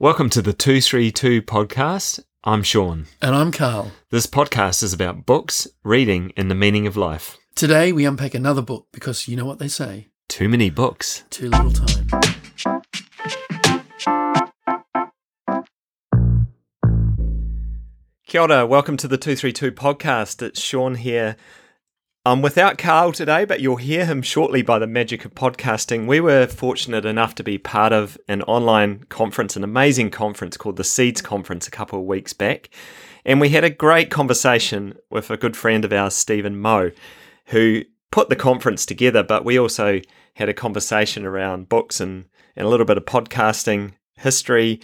Welcome to the 232 podcast. I'm Sean. And I'm Carl. This podcast is about books, reading, and the meaning of life. Today we unpack another book because you know what they say Too many books. too little time. Kia ora, welcome to the 232 podcast. It's Sean here. I'm without Carl today, but you'll hear him shortly by the magic of podcasting. We were fortunate enough to be part of an online conference, an amazing conference called the Seeds Conference a couple of weeks back. And we had a great conversation with a good friend of ours, Steven Moe, who put the conference together. But we also had a conversation around books and, and a little bit of podcasting history.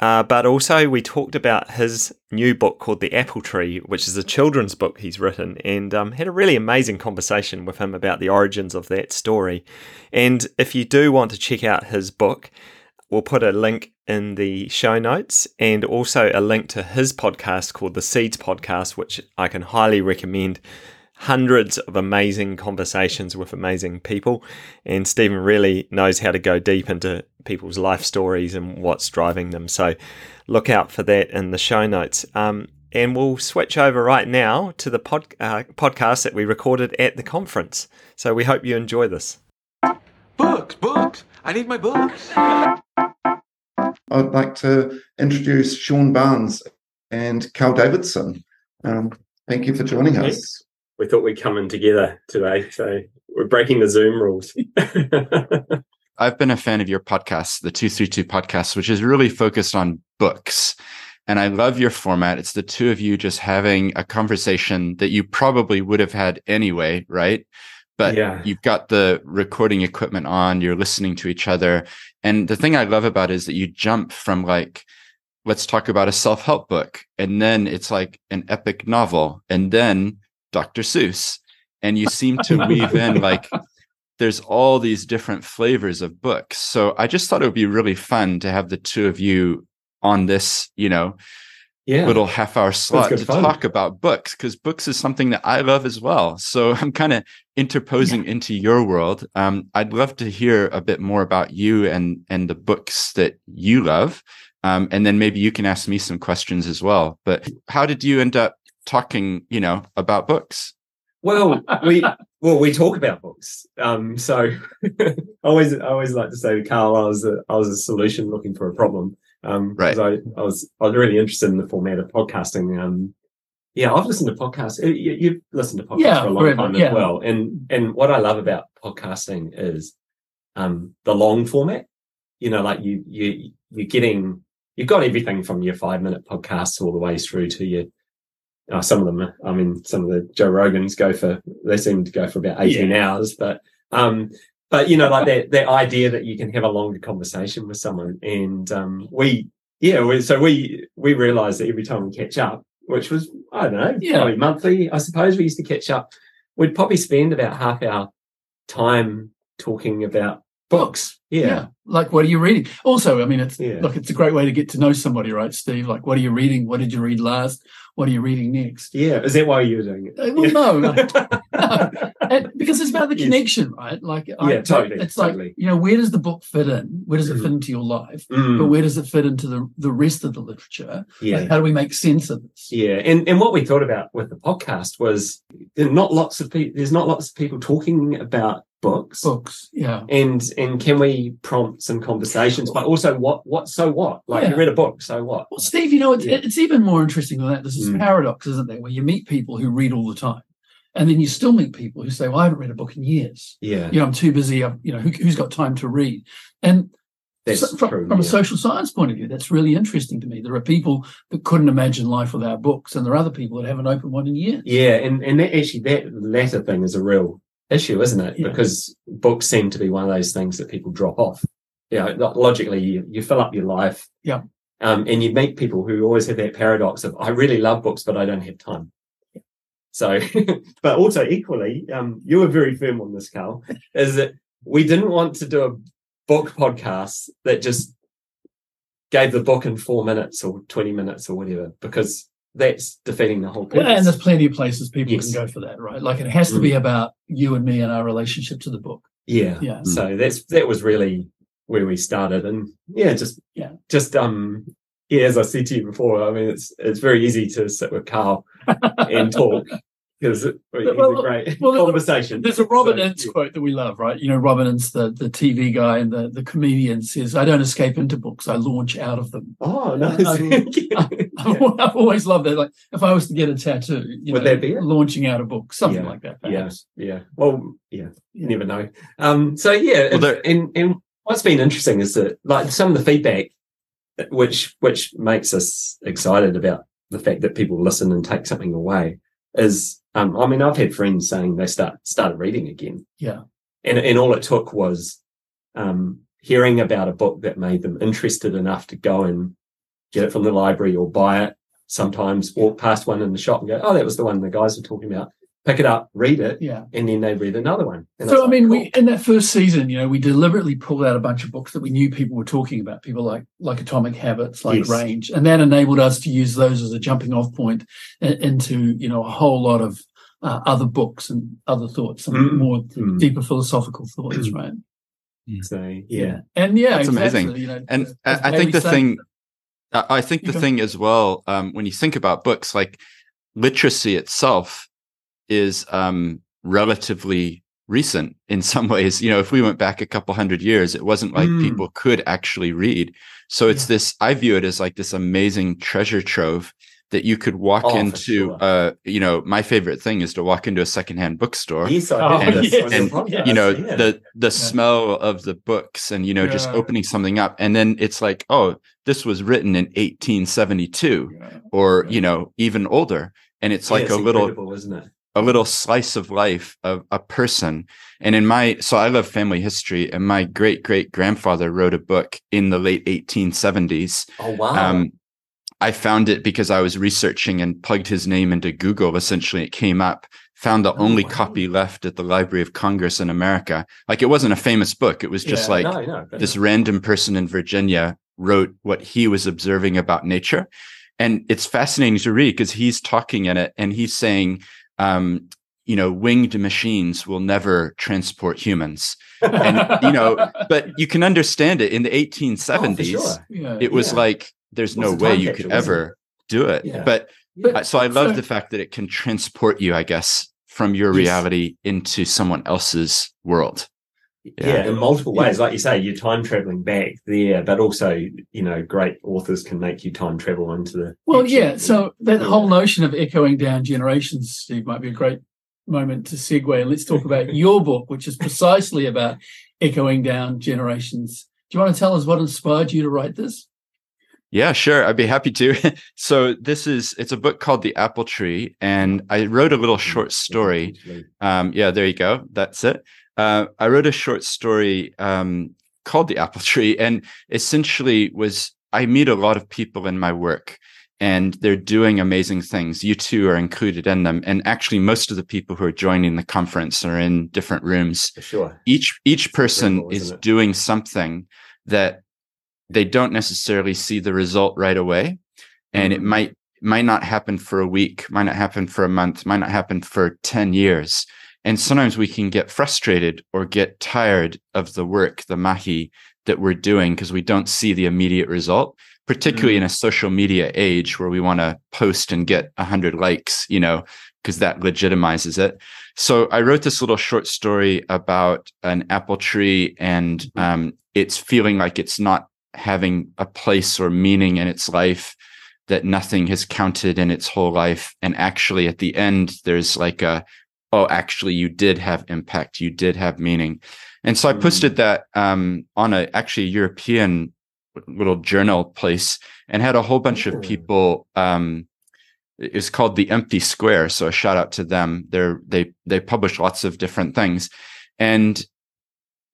Uh, but also, we talked about his new book called The Apple Tree, which is a children's book he's written, and um, had a really amazing conversation with him about the origins of that story. And if you do want to check out his book, we'll put a link in the show notes and also a link to his podcast called The Seeds Podcast, which I can highly recommend hundreds of amazing conversations with amazing people. And Steven really knows how to go deep into people's life stories and what's driving them. So look out for that in the show notes. Um, and we'll switch over right now to the pod, uh, podcast that we recorded at the conference. So we hope you enjoy this. Books, books. I need my books. I'd like to introduce Sean Barnes and Carl Davidson. Um, thank you for joining us. We thought we'd come in together today. So we're breaking the Zoom rules. I've been a fan of your podcast, the 232 podcast, which is really focused on books. And I love your format. It's the two of you just having a conversation that you probably would have had anyway, right? But Yeah. you've got the recording equipment on, you're listening to each other. And the thing I love about it is that you jump from like, let's talk about a self help book. And then it's like an epic novel. And then Dr. Seuss. And you seem to weave in like, there's all these different flavors of books. So I just thought it would be really fun to have the two of you on this, you know, yeah. little half hour slot to fun. talk about books because books is something that I love as well. So I'm kind of interposing into your world. Um, I'd love to hear a bit more about you and and the books that you love. Um, and then maybe you can ask me some questions as well. But how did you end up talking, you know, about books? Well, we well we talk about books. Um, so I always I always like to say to Carl, I was a, I was a solution looking for a problem. Um, 'cause I, I was I was really interested in the format of podcasting. Um, yeah, I've listened to podcasts. You, you've listened to podcasts Yeah, for a long forever, time yeah. as well. And and what I love about podcasting is um the long format. You know, like you you you're getting you've got everything from your five minute podcasts all the way through to your uh, some of them, I mean, some of the Joe Rogans go for, they seem to go for about 18 hours, but, um, but you know, like that, that idea that you can have a longer conversation with someone. And, um, we, yeah, we, so we, we realized that every time we catch up, which was, I don't know, Yeah. probably monthly, I suppose we used to catch up, we'd probably spend about half our time talking about books. Yeah. Like, what are you reading? Also, I mean, it's Yeah. look, it's a great way to get to know somebody, right, Steve? Like, what are you reading? What did you read last? What are you reading next? Yeah. Is that why you were doing it? Uh, well, no, no. Because it's about the Yes. connection, right? Like, I- Yeah, totally, It's totally. like, you know, where does the book fit in? Where does it Mhm. fit into your life? Mm, But where does it fit into the, the rest of the literature? yeah. Like, how do we make sense of this? Yeah, and and what we thought about with the podcast was there not lots of people. There's not lots of people talking about books, Books, yeah. and and can we prompt some conversations? But also, what what so what? Like Yeah. you read a book, so what? Well, Steve, you know, it's, Yeah. it's even more interesting than that. This is Mm. paradox, isn't there? Where you meet people who read all the time, and then you still meet people who say, "Well, I haven't read a book in years. Yeah, You know, I'm too busy. I've, you know, who, who's got time to read?" And that's so from, true. from a social science point of view, that's really interesting to me. There are people that couldn't imagine life without books, and there are other people that haven't opened one in years. Yeah, and and that actually that latter thing is a real issue, isn't it? Yeah. Because books seem to be one of those things that people drop off. You know, logically, you, you fill up your life. Yeah. Um, and you meet people who always have that paradox of, I really love books, but I don't have time. So, but also equally, um, you were very firm on this, Carl, is that we didn't want to do a book podcast that just gave the book in four minutes or 20 minutes or whatever, because that's defeating the whole purpose. Well, and there's plenty of places people Yes. can go for that, right? Like it has to be about you and me and our relationship to the book. Yeah. Yeah. So that's that was really where we started, and yeah, just Yeah. just um, yeah, as I said to you before, I mean, it's it's very easy to sit with Carl and talk because he's Well, a great well, there's a- conversation. There's a Robin So, Ince quote that we love, right? You know, Robin Ince, the, the TV guy and the, the comedian says, I don't escape into books, I launch out of them. Oh, nice. Yeah. I've always loved that. Like, if I was to get a tattoo, you Would know, that be it? launching out a book, something Yeah. like that. yeah, perhaps. yeah. Well, yeah, you never know. Um, so yeah, Well, and, and and what's been interesting is that like some of the feedback, which which makes us excited about the fact that people listen and take something away, is um, I mean, I've had friends saying they start started reading again. Yeah. and and all it took was um, hearing about a book that made them interested enough to go and get it from the library or buy it. Sometimes walk past one in the shop and go, "Oh, that was the one the guys were talking about." Pick it up, read it, Yeah. and then they read another one. And So, was I mean, like, we, in that first season, you know, we deliberately pulled out a bunch of books that we knew people were talking about, people like, like Atomic Habits, like Yes. Range. And that enabled us to use those as a jumping off point into, you know, a whole lot of uh, other books and other thoughts, and Mm. more Mm. deeper philosophical thoughts, right? So yeah, And yeah, That's amazing. You know, And as I, I think the said- thing, I I think the Okay. thing as well, um, when you think about books, like literacy itself is um, relatively recent in some ways. You know, if we went back a couple hundred years, it wasn't like Mm. people could actually read. So it's Yeah. this, I view it as like this amazing treasure trove that you could walk Oh, into. sure. Uh, you know, my favorite thing is to walk into a secondhand bookstore yes, I Oh, heard yes. and, podcast, you know yeah. the the smell of the books and you know just opening something up and then it's like oh this was written in 1872 or Yeah. you know even older and it's Yeah, like a little isn't it? A little slice of life of a person and in my so i love family history and my great great grandfather wrote a book in the late 1870s Oh wow! um, I found it because I was researching and plugged his name into Google. Essentially, it came up. Found the Oh, only wow. copy left at the Library of Congress in America. Like it wasn't a famous book. It was just Yeah, like no, no, this random person in Virginia wrote what he was observing about nature. And it's fascinating to read because he's talking in it and he's saying, um, you know, winged machines will never transport humans. and, you know, But you can understand it in the 1870s Oh, sure. yeah, it was Yeah. like there's Well, no a way you could ever do it Yeah. but But- so i love so- the fact that it can transport you i guess from your Yes. reality into someone else's world yeah. in multiple Yeah. ways. Like you say, you're time traveling back there, but also, you know, great authors can make you time travel into the. Well, future. yeah. So that Yeah. whole notion of echoing down generations, Steve, might be a great moment to segue. And let's talk about your book, which is precisely about echoing down generations. Do you want to tell us what inspired you to write this? yeah sure i'd be happy to so this is it's a book called the apple tree and i wrote a little short story Um, yeah, there you go. That's it. Uh, I wrote a short story um, called The Apple Tree, and essentially was I meet a lot of people in my work, and they're doing amazing things. You two are included in them, and actually, most of the people who are joining the conference are in different rooms. For sure. Each each person cool, is it? doing something that they don't necessarily see the result right away, and it Mhm. might might not happen for a week, might not happen for a month, might not happen for 10 years. And sometimes we can get frustrated or get tired of the work, the mahi that we're doing because we don't see the immediate result, particularly in a social media age where we want to post and get 100 likes, you know, because that legitimizes it. So I wrote this little short story about an apple tree and um, it's feeling like it's not having a place or meaning in its life that nothing has counted in its whole life and actually at the end there's like a oh actually you did have impact you did have meaning and so i Mm. posted that um, on a actually european little journal place and had a whole bunch of people um, it's called the empty square so a shout out to them they're they they publish lots of different things and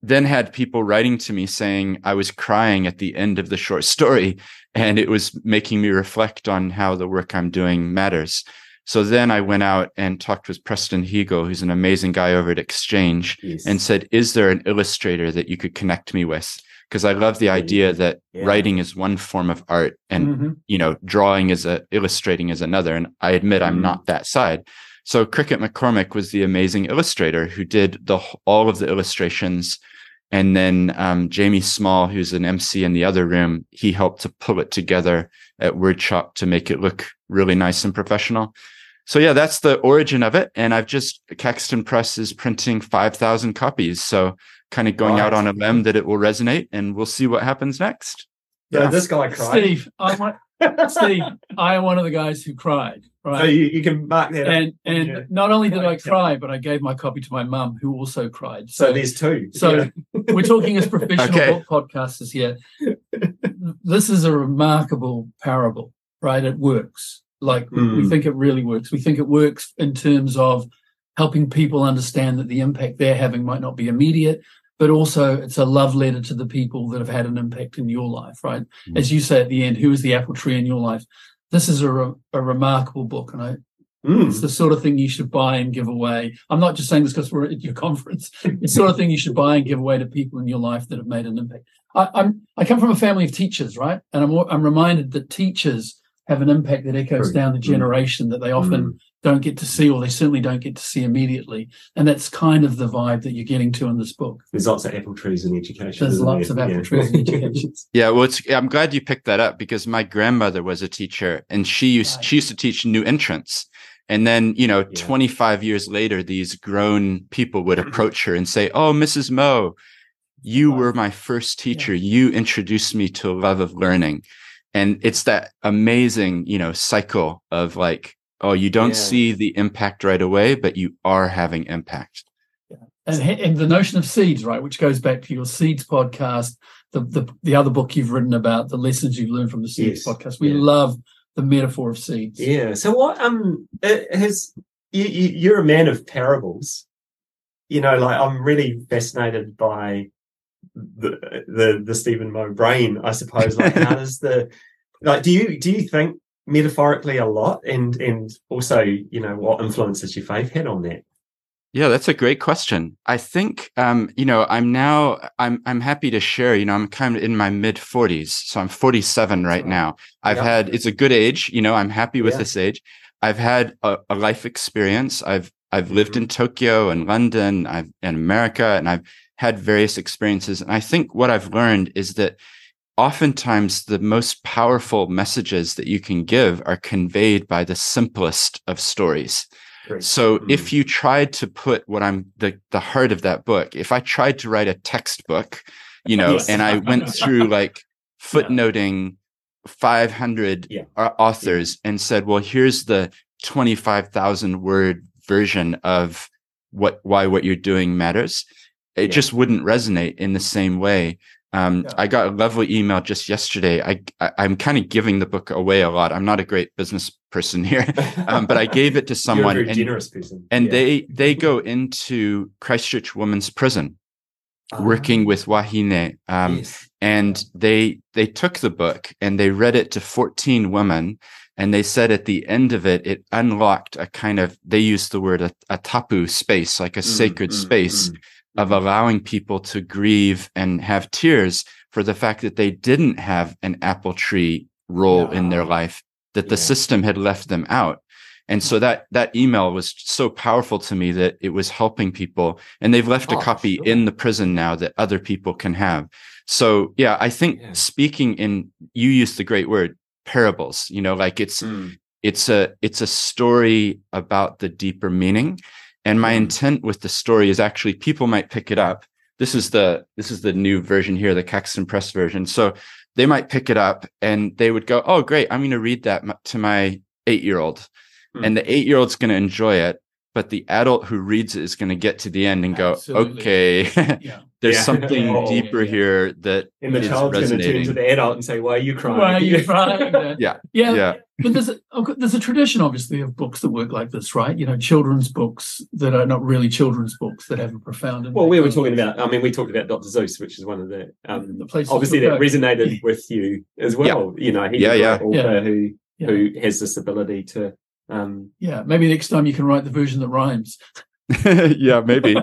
then had people writing to me saying I was crying at the end of the short story and it was making me reflect on how the work I'm doing matters. So then I went out and talked with Preston Hegel, who's an amazing guy over at Exchange, Yes. and said, Is there an illustrator that you could connect me with? Because I love the idea that yeah. writing is one form of art and Mhm. you know, drawing is a illustrating is another. And I admit I'm Mhm. not that side. So Cricket McCormick was the amazing illustrator who did the all of the illustrations And then um, Jamie Small, who's an MC in the other room, he helped to pull it together at WordShop to make it look really nice and professional. So yeah, that's the origin of it. And I've just Caxton Press is printing five thousand copies. So kind of going out on a limb that it will resonate, and we'll see what happens next. Yeah, this guy cried. Steve, I want, Steve, I am one of the guys who cried. Right. So you, you can mark that. up. and and Yeah. not only did I Right. cry, but I gave my copy to my mum, who also cried. so So, there's two. so Yeah. we're talking as professional Okay. book podcasters here. This is a remarkable parable, right? It works. Like we- we Mm. think it really works. We think it works in terms of helping people understand that the impact they're having might not be immediate, but also it's a love letter to the people that have had an impact in your life, right? Mm. As you say at the end, who is the apple tree in your life? This is a, re- a remarkable book, and I Mm. it's the sort of thing you should buy and give away. I'm not just saying this because we're at your conference. It's the sort of thing you should buy and give away to people in your life that have made an impact. I, I'm I come from a family of teachers, right? And I'm I'm reminded that teachers have an impact that echoes True. down the Mm. generation that they often don't get to see, or they certainly don't get to see immediately. And that's kind of the vibe that you're getting to in this book. There's lots of apple trees in education. There's lots there? of apple trees in education. Yeah, well, it's, I'm glad you picked that up because my grandmother was a teacher, and she used Right. she used to teach new entrants. And then, you know, Yeah. 25 years later, these grown people would approach her and say, "Oh, Mrs. Moe, you Wow. were my first teacher. You introduced me to a love of learning." And it's that amazing, you know, cycle of like, oh, you don't Yeah. see the impact right away, but you are having impact. and, and the notion of seeds, right, which goes back to your seeds podcast, the the, the other book you've written about the lessons you've learned from the seeds Yes. podcast. We Yeah. love the metaphor of seeds. Yeah. So what um it has you, you you're a man of parables. You know, like I'm really fascinated by the the the Steven Moe brain, I suppose. Like how does the like do you do you think metaphorically a lot and and also, you know, what influence has your faith had on that? Yeah, that's a great question. I think um, you know, I'm now I'm I'm happy to share, you know, I'm kind of in my mid 40s. So I'm 47 right Right. now. I've Yeah. had it's a good age, you know, I'm happy with Yeah. this age. I've had a, a life experience. I've I've lived Mm-hmm. in Tokyo and London, I've in America and I've had various experiences. And I think what I've learned is that oftentimes the most powerful messages that you can give are conveyed by the simplest of stories. So Mm. if you tried to put what I'm the the heart of that book, if I tried to write a textbook, you know, Yes. and I went through like footnoting 500 Yeah. au- authors and said, well, here's the 25,000 word version of what why what you're doing matters. It Yeah. just wouldn't resonate in the same way. Um, Yeah. I got a lovely email just yesterday. I, I I'm kind of giving the book away a lot. I'm not a great business person here, um, but I gave it to someone, You're a very and, generous person. and Yeah. they they go into Christchurch Women's Prison, working with Wahine, um, yes. and they they took the book and they read it to 14 women, and they said at the end of it, it unlocked a kind of they used the word a, a tapu space, like a Mm, sacred mm, space mm. of allowing people to grieve and have tears for the fact that they didn't have an apple tree role in their life that the system had left them out and so that that email was so powerful to me that it was helping people and they've left a Oh, copy sure. in the prison now that other people can have so yeah i think Yeah. speaking in you used the great word parables you know like it's Mm. it's a it's a story about the deeper meaning and my Mm. intent with the story is actually people might pick it up this is the this is the new version here the caxton press version so they might pick it up and they would go oh great i'm going to read that to my eight year old Mm. and the eight year old's going to enjoy it but the adult who reads it is going to get to the end and go Absolutely. okay Yeah. There's Yeah. something Oh, deeper yeah. here that And the is child's going to turn to the adult and say, "Why are you crying?" Why are you crying? Yeah. yeah, yeah But there's a, okay, there's a tradition, obviously, of books that work like this, right? You know, children's books that are not really children's books that have a profound. Well, we were talking about. I mean, we talked about Dr. Seuss, which is one of the. Um, the places obviously, that go. resonated with you as well. You know, he's Yeah, a yeah. great author who Yeah. who has this ability to. Um, Yeah, maybe next time you can write the version that rhymes. yeah maybe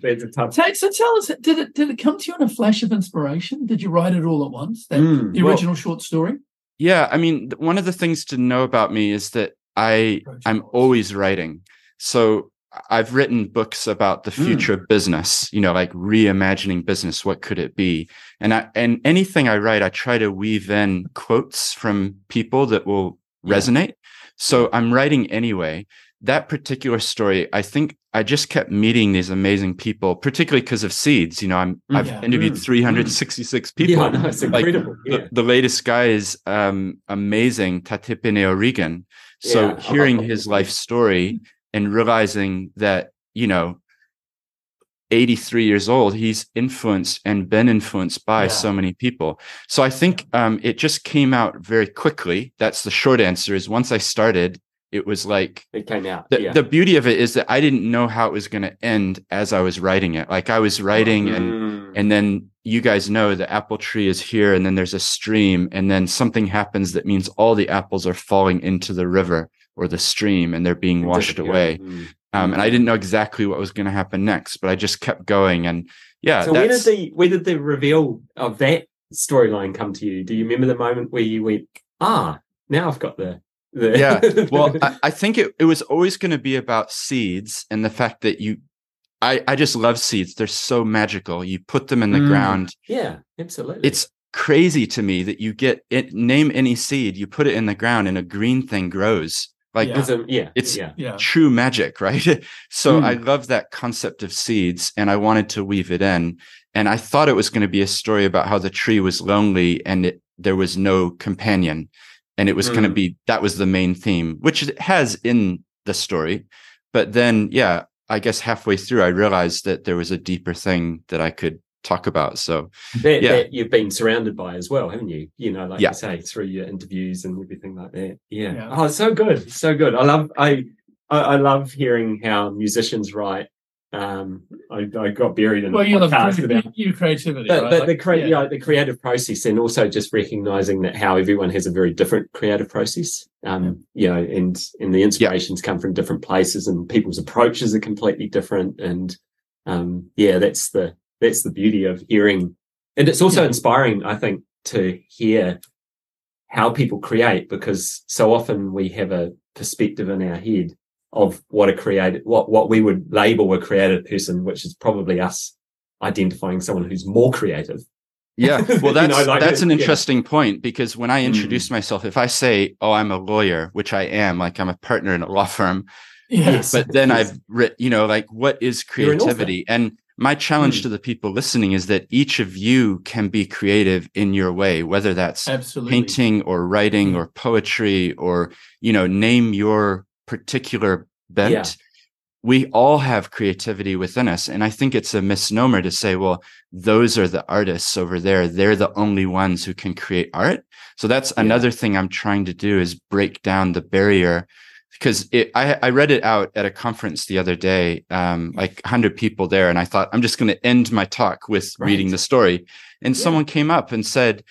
that's a tough. So, so tell us, did it did it come to you in a flash of inspiration? Did you write it all at once? That, Mm, the well- original short story? Yeah, I mean, one of the things to know about me is that I I'm always writing. So I've written books about the future of business, you know, like reimagining business. What could it be? And I, and anything I write, I try to weave in quotes from people that will Yeah. resonate. So I'm writing anyway. That particular story, I think I just kept meeting these amazing people, particularly because of seeds. You know, I'm I've Yeah. interviewed Mm. 366 people. Yeah, know, it's Like, incredible. yeah. The, the latest guy is um, amazing, Tā Tipene O'Regan. So Yeah. hearing his life story and realizing that, you know, 83 years old, he's influenced and been influenced by so many people. So I think um, it just came out very quickly. That's the short answer is once I started, it was like It came out. the, yeah. the beauty of it is that I didn't know how it was going to end as I was writing it. Like I was writing and Mm. and then you guys know the apple tree is here and then there's a stream and then something happens that means all the apples are falling into the river or the stream and they're being washed away Mm. um, and i didn't know exactly what was going to happen next but i just kept going and yeah So where did the where did the reveal of that storyline come to you? Do you remember the moment where you went, ah, now I've got the yeah well I, I think it, it was always going to be about seeds and the fact that you I, I just love seeds they're so magical you put them in the Mm. ground yeah, absolutely. it's crazy to me that you get it name any seed you put it in the ground and a green thing grows like Yeah. It's a- yeah, It's- yeah. Yeah. true magic, right? so Mm. I love that concept of seeds and I wanted to weave it in. And I thought it was going to be a story about how the tree was lonely and it, there was no companion. And it was going to Mm. be that was the main theme, which it has in the story. But then, yeah, I guess halfway through, I realized that there was a deeper thing that I could talk about. So, That, Yeah. that you've been surrounded by as well, haven't you? You know, like Yeah. you say, through your interviews and everything like that. Yeah. Yeah. Oh, so good, so good. I love I I, I love hearing how musicians write. Um, I, I got buried in Well, a you podcast creativity, about you creativity, but, right? but Like, the crea- yeah. yeah, the creative process and also just recognizing that how everyone has a very different creative process um you know and and the inspirations come from different places and people's approaches are completely different and um yeah that's the that's the beauty of hearing and it's also Yeah. inspiring i think to hear how people create because so often we have a perspective in our head of what a creative what what we would label a creative person which is probably us identifying someone who's more creative yeah, well, You know, that's like, that's an yeah. interesting point because when I Mm. introduce myself, if I say, "Oh, I'm a lawyer," which I am, like I'm a partner in a law firm, yes. but then Yes. I've written, you know, like what is an creativity? And my challenge Mm. to the people listening is that each of you can be creative in your way, whether that's Absolutely. painting or writing Mm. or poetry or, you know, name your particular bent. Yeah. We all have creativity within us. And I think it's a misnomer to say, well, those are the artists over there. They're the only ones who can create art. So that's Yeah. another thing I'm trying to do is break down the barrier because it, I, I read it out at a conference the other day, um, like 100 people there. And I thought, I'm just going to end my talk with Right. reading the story. And Yeah. someone came up and said,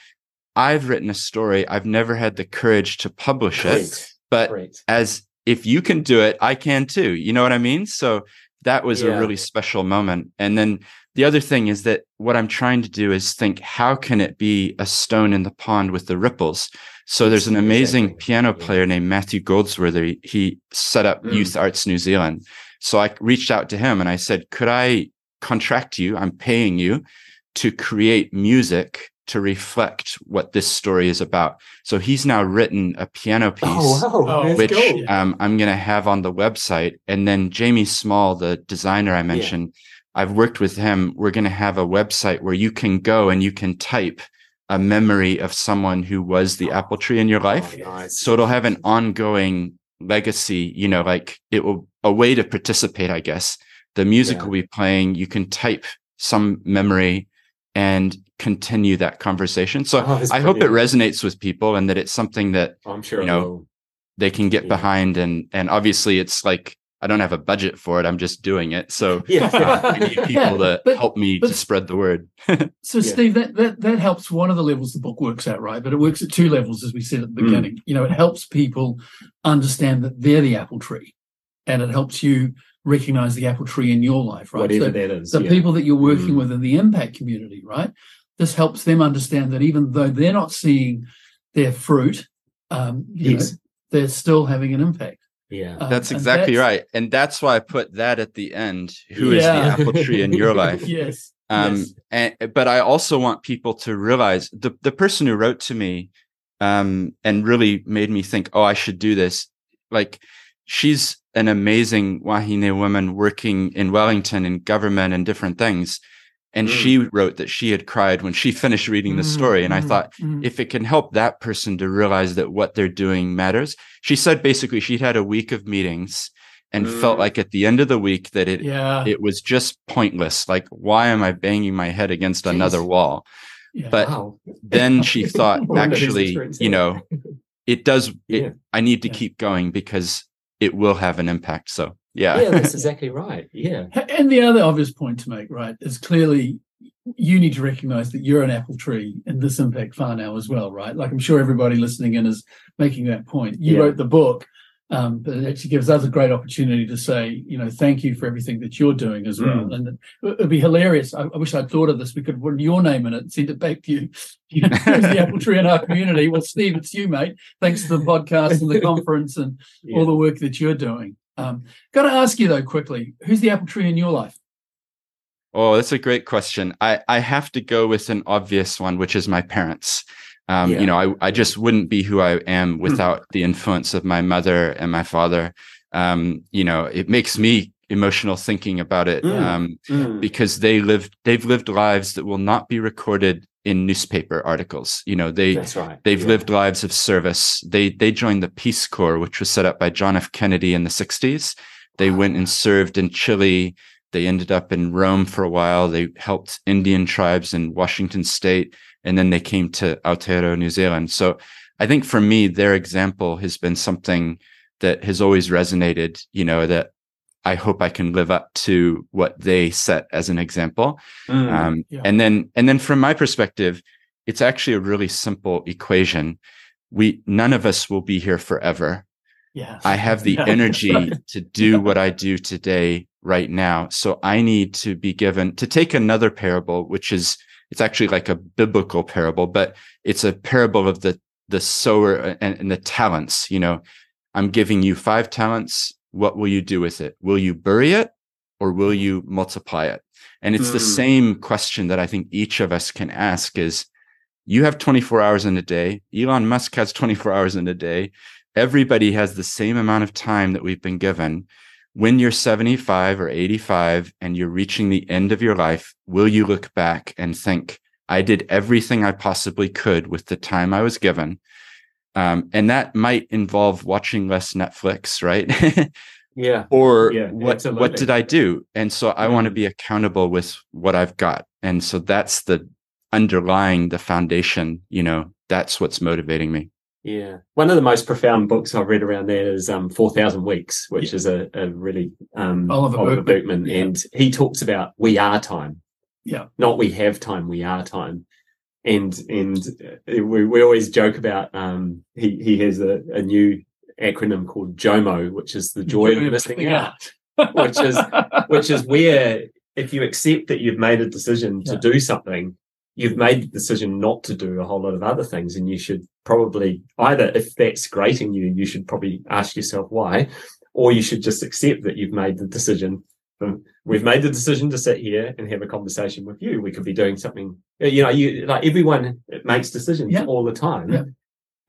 I've written a story. I've never had the courage to publish it, but Great. as if you can do it, I can too. You know what I mean? So that was Yeah. a really special moment. And then the other thing is that what I'm trying to do is think, how can it be a stone in the pond with the ripples? So there's an amazing Exactly. piano Yeah. player named Matthew Goldsworthy. He set up Mm. Youth Arts New Zealand. So I reached out to him and I said, could I contract you? I'm paying you to create music to reflect what this story is about. So he's now written a piano piece Oh, wow. Oh, which cool. um, I'm going to have on the website. And then Jamie Small, the designer I mentioned, I've worked with him. We're going to have a website where you can go and you can type a memory of someone who was the apple tree in your life. Oh, nice. So it'll have an ongoing legacy, you know, like it will a way to participate, I guess. The music Yeah. will be playing. You can type some memory and continue that conversation. So Oh, that's I hope it resonates with people and that it's something that I'm sure you know, they can get Yeah. behind and and obviously it's like I don't have a budget for it. I'm just doing it. So Yeah. uh, I need people Yeah, to but- help me but- to spread the word. So, Yeah. Steve, that, that that helps one of the levels the book works at, right? But it works at two levels, as we said at the Mm. beginning. You know, it helps people understand that they're the apple tree, and it helps you recognize the apple tree in your life, right? Whatever So that is. the yeah. people that you're working Mm. with in the impact community, right? This helps them understand that even though they're not seeing their fruit, um, you Yes. know, they're still having an impact. Yeah. Um, That's and exactly that's- right. And that's why I put that at the end. Who is Yeah. the apple tree in your life? yes. Um, yes. and, but I also want people to realize the, the person who wrote to me um, and really made me think, oh, I should do this. Like, she's an amazing Wahine woman working in Wellington in government and different things. And Mm. she wrote that she had cried when she finished reading the Mm, story. And I mm, thought, mm. if it can help that person to realize that what they're doing matters. She said basically she'd had a week of meetings and felt Mm. like at the end of the week that it yeah. it was just pointless. Like, why am I banging my head against another wall? yeah. but- wow. Then she thought, actually, you know, it does. It, Yeah. I need to keep going because it will have an impact. So, yeah, yeah, that's exactly right. Yeah. And the other obvious point to make, right, is clearly you need to recognize that you're an apple tree in this impact far now as well, right? Like I'm sure everybody listening in is making that point. You Yeah. wrote the book, um, but it actually gives us a great opportunity to say, you know, thank you for everything that you're doing as well. Mm. And it would be hilarious. I, I wish I'd thought of this. We could put your name in it and send it back to you. You know, the apple tree in our community. Well, Steve, it's you, mate. Thanks to the podcast and the conference and yeah. all the work that you're doing. Um, got to ask you though quickly, who's the apple tree in your life? Oh, that's a great question. I, I have to go with an obvious one, which is my parents. Um, Yeah. You know, I, I just wouldn't be who I am without the influence of my mother and my father. Um, you know, it makes me emotional thinking about it Mm. um, Mm. because they lived they've lived lives that will not be recorded in newspaper articles. You know, they right. They've Yeah. lived lives of service. They they joined the Peace Corps, which was set up by John F. Kennedy in the 60s. They went and served in Chile. They ended up in Rome for a while. They helped Indian tribes in Washington state. And then they came to Aotearoa, New Zealand. So I think for me, their example has been something that has always resonated, you know, that I hope I can live up to what they set as an example. Mm. Um, Yeah. And then, and then from my perspective, it's actually a really simple equation. We none of us will be here forever. Yeah. I have the energy to do what I do today, right now. So I need to be given to take another parable, which is it's actually like a biblical parable, but it's a parable of the the sower and, and the talents. You know, I'm giving you five talents. What will you do with it? Will you bury it or will you multiply it? And it's the Mm. same question that I think each of us can ask is you have 24 hours in a day. Elon Musk has 24 hours in a day. Everybody has the same amount of time that we've been given. When you're 75 or 85 and you're reaching the end of your life, will you look back and think, I did everything I possibly could with the time I was given? Um, and that might involve watching less Netflix, right? Yeah. or Yeah, what absolutely. what did I do? And so I want to be accountable with what I've got. And so that's the underlying the foundation, you know, that's what's motivating me. Yeah. One of the most profound books I've read around there is um, 4,000 Weeks, which is a, a really um, Oliver Oliver, Burkeman. Burkeman. Yeah. And he talks about we are time. Yeah. Not we have time, we are time. And and uh, we, we always joke about um, he, he has a, a new acronym called JOMO, which is the joy of missing out. which is- which is where if you accept that you've made a decision to do something, you've made the decision not to do a whole lot of other things. And you should probably either, if that's grating you, you should probably ask yourself why, or you should just accept that you've made the decision. Um, We've made the decision to sit here and have a conversation with you. We could be doing something, you know, you like everyone makes decisions Yeah. all the time. Yeah.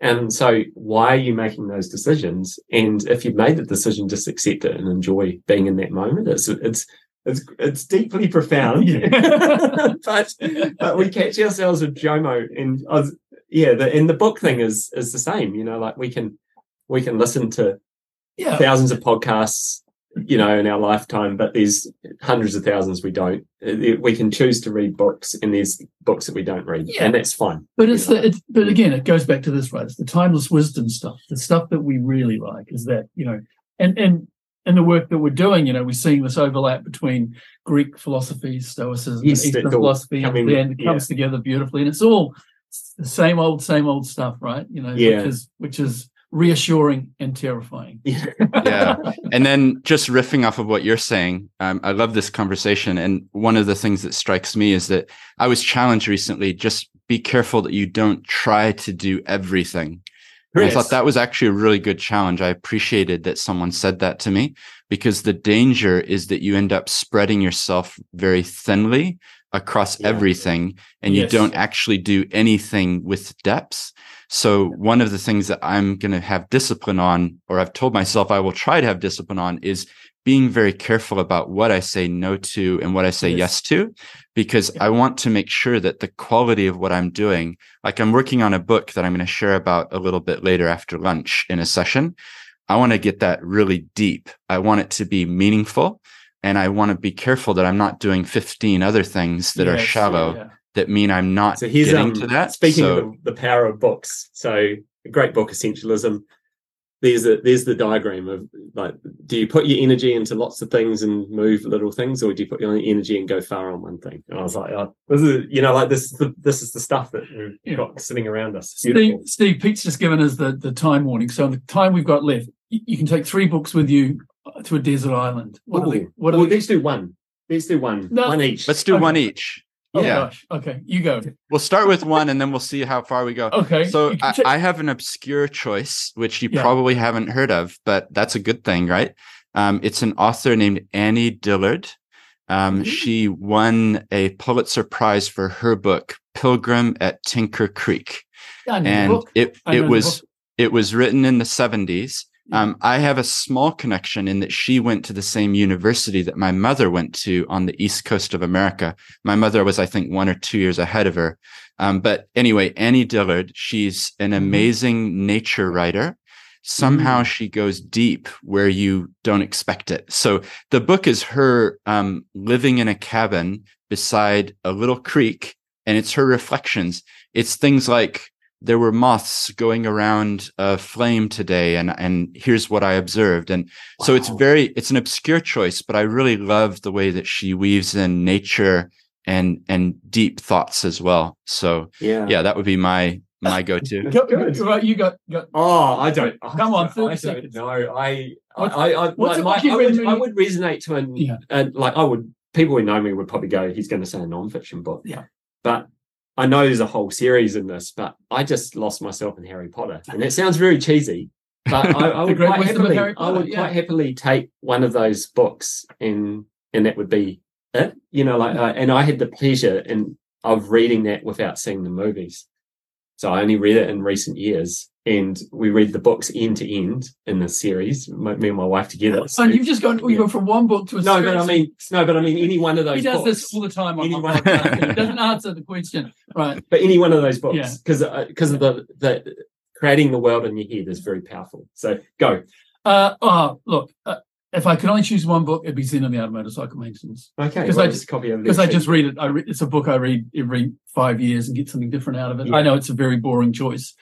And so why are you making those decisions? And if you've made the decision, just accept it and enjoy being in that moment. It's, it's, it's, it's deeply profound, Yeah. but, but we catch ourselves with Jomo and I was, yeah, the, and the book thing is, is the same, you know, like we can, we can listen to yeah. thousands of podcasts, you know, in our lifetime, but there's hundreds of thousands we don't. Uh, We can choose to read books, and there's books that we don't read, Yeah. and that's fine. But it's the, it's, but again, it goes back to this, right? It's the timeless wisdom stuff, the stuff that we really like is that, you know, and, and, and the work that we're doing, you know, we're seeing this overlap between Greek philosophy, Stoicism, Yes, and Eastern it's philosophy, coming- and it comes together beautifully. And it's all the same old, same old stuff, right? You know, Yeah. which is, which is reassuring and terrifying. Yeah. and then just riffing off of what you're saying, um, I love this conversation. And one of the things that strikes me is that I was challenged recently just be careful that you don't try to do everything. I thought that was actually a really good challenge. I appreciated that someone said that to me because the danger is that you end up spreading yourself very thinly across Yeah. everything and you Yes. don't actually do anything with depth. So one of the things that I'm going to have discipline on, or I've told myself I will try to have discipline on is being very careful about what I say no to and what I say Yes. yes to, because Yeah. I want to make sure that the quality of what I'm doing, like I'm working on a book that I'm going to share about a little bit later after lunch in a session. I want to get that really deep. I want it to be meaningful. And I want to be careful that I'm not doing 15 other things that are shallow yeah. that mean I'm not So here's getting um, to that. Speaking So- of the, the power of books, so a great book, Essentialism. There's a there's the diagram of like, do you put your energy into lots of things and move little things, or do you put your energy and go far on one thing? And I was like, oh, this is you know like this is the, this is the stuff that we've Yeah. got sitting around us. Steve, Steve, Pete's just given us the, the time warning. So, the time we've got left, you, you can take three books with you uh, to a desert island. What are they? What are Well, they? let's do one. Let's do one. No. One each. Let's do Okay. one each. Oh, yeah. gosh. Okay. You go. We'll start with one and then we'll see how far we go. Okay. So I, I have an obscure choice, which you Yeah. probably haven't heard of, but that's a good thing, right? Um, it's an author named Annie Dillard. Um, Mhm. She won a Pulitzer Prize for her book Pilgrim at Tinker Creek, know and it it was it was written in the seventies. Um, I have a small connection in that she went to the same university that my mother went to on the east coast of America. My mother was, I think, one or two years ahead of her. Um, but anyway, Annie Dillard, she's an Mhm. amazing nature writer. Somehow she goes deep where you don't expect it. So the book is her um, living in a cabin beside a little creek, and it's her reflections. It's things like there were moths going around a flame today, and and here's what I observed. And so it's very it's an obscure choice, but I really love the way that she weaves in nature and and deep thoughts as well. So yeah. yeah, that would be my my go-to. Go- go- Right, you got, got Oh, I don't. Come on, I 30 don't seconds. know. I, What's- I, I, what's like, my- I, would, I would resonate to an, Yeah. and like I would. People who know me would probably go, "He's going to say a non-fiction book." Yeah. but I know there's a whole series in this. But I just lost myself in Harry Potter, and it sounds very cheesy. But I, I would quite happily, Harry I would yeah. quite happily take one of those books, and and that would be it. You know, like, uh, and I had the pleasure in of reading that without seeing the movies. So I only read it in recent years, and we read the books end to end in the series. My, me and my wife together. So- and you've just gone, you Yeah. go from one book to a no, but I mean, no, but I mean, any one of those. Books. He does books, this all the time on Anyone- podcast. He doesn't answer the question. Right. but any one of those books, Yeah. because because of the the creating the world in your head is very powerful. So go. Uh, oh, look, uh, if I could only choose one book, it'd be Zen on the Art of Motorcycle Maintenance. Okay, 'Cause well, I just copy Because I just read it. I re- it's a book I read every five years and get something different out of it. I know it's a very boring choice.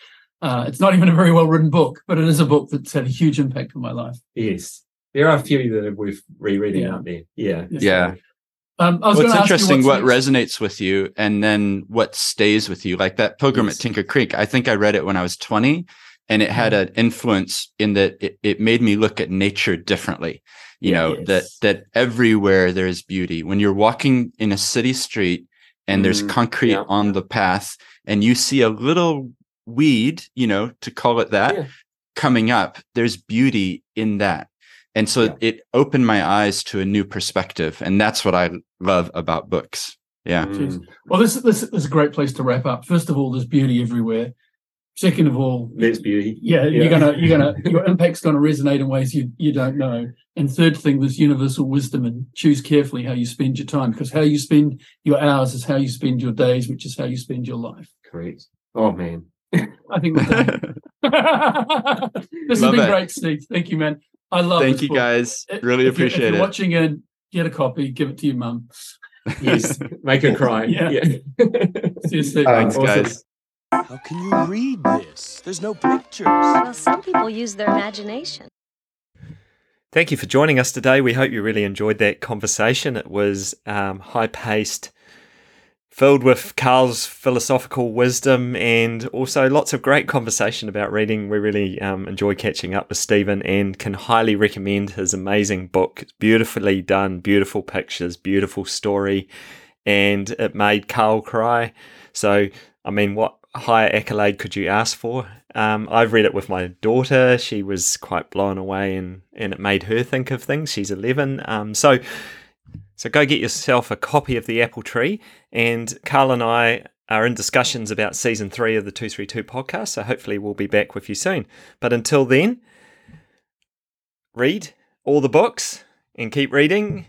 Uh, it's not even a very well written book, but it is a book that's had a huge impact on my life. yes. There are a few that are worth rereading Yeah. out there. Yeah, Yeah. Um, I was Well, it's going you interesting what next. resonates with you and then what stays with you. Like that Pilgrim Yes. at Tinker Creek. I think I read it when I was 20 and it had an influence in that it, it made me look at nature differently. You know, that Yes. that everywhere there is beauty. When you're walking in a city street and there's Mm, concrete yeah. on the path and you see a little weed, you know, to call it that, Yeah. coming up, there's beauty in that. And so Yeah. it opened my eyes to a new perspective. And that's what I love about books. Yeah. Mm, Well, this, this, this is a great place to wrap up. First of all, there's beauty everywhere. Second of all, there's beauty. yeah, Yeah. you're gonna, you're gonna, your impact's gonna resonate in ways you, you don't know. And third thing, there's universal wisdom and choose carefully how you spend your time because how you spend your hours is how you spend your days, which is how you spend your life. Correct. Oh man. I think we're done. this has been it. great, Steve. Thank you, man. I love it. Thank this you book. guys. Really if you're- appreciate if you're it. watching in, get a copy, give it to your mum. Yes. Make her cry. Yeah. yeah. See you, Steve. Thanks, Thanks, Awesome. guys. How can you read this? There's no pictures. Well, some people use their imagination. Thank you for joining us today. We hope you really enjoyed that conversation. It was um, high paced, filled with Carl's philosophical wisdom, and also lots of great conversation about reading. We really um, enjoy catching up with Steven and can highly recommend his amazing book. It's beautifully done, beautiful pictures, beautiful story, and it made Carl cry. So, I mean, what higher accolade could you ask for? Um, I've read it with my daughter. She was quite blown away, and and it made her think of things. She's eleven. Um, so so go get yourself a copy of the Apple Tree. And Carl and I are in discussions about season three of the Two Three Two podcast. So hopefully we'll be back with you soon. But until then, read all the books and keep reading.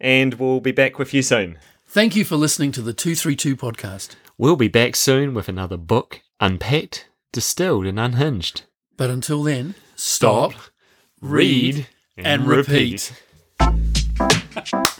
And we'll be back with you soon. Thank you for listening to the 232 podcast. We'll be back soon with another book unpacked, distilled, and unhinged. But until then, stop, read, and repeat.